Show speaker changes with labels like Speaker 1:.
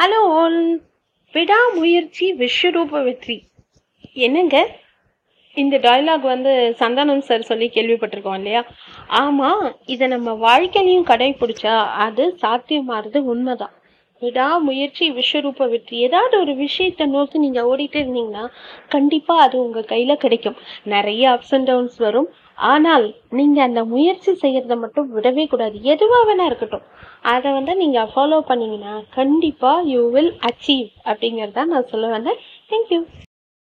Speaker 1: Hello all விடாமுயற்சி விஸ்வரூப வெற்றி என்னங்க? இந்த டைலாக் வந்து சந்தானம் சார் சொல்லி கேள்விப்பட்டிருக்கோம் இல்லையா? ஆமாம் இதை நம்ம வாழ்க்கையிலையும் கடைபிடிச்சா அது சாத்தியமாகிறது உண்மைதான். விடாமுயற்சி விஸ்வரூப வெற்றி. ஏதாவது ஒரு விஷயத்தை நோக்கி நீங்கள் ஓடிட்டே இருந்தீங்கன்னா கண்டிப்பாக அது உங்கள் கையில் கிடைக்கும். நிறைய அப்ஸ் அண்ட் டவுன்ஸ் வரும். ஆனால் நீங்கள் அந்த முயற்சி செய்கிறத மட்டும் விடவே கூடாது. எதுவாக வேணா இருக்கட்டும். அதை வந்து நீங்கள் ஃபாலோ பண்ணீங்கன்னா கண்டிப்பாக யூ வில் அச்சீவ் அப்படிங்கிறதான் நான் சொல்ல வந்தேன். தேங்க்யூ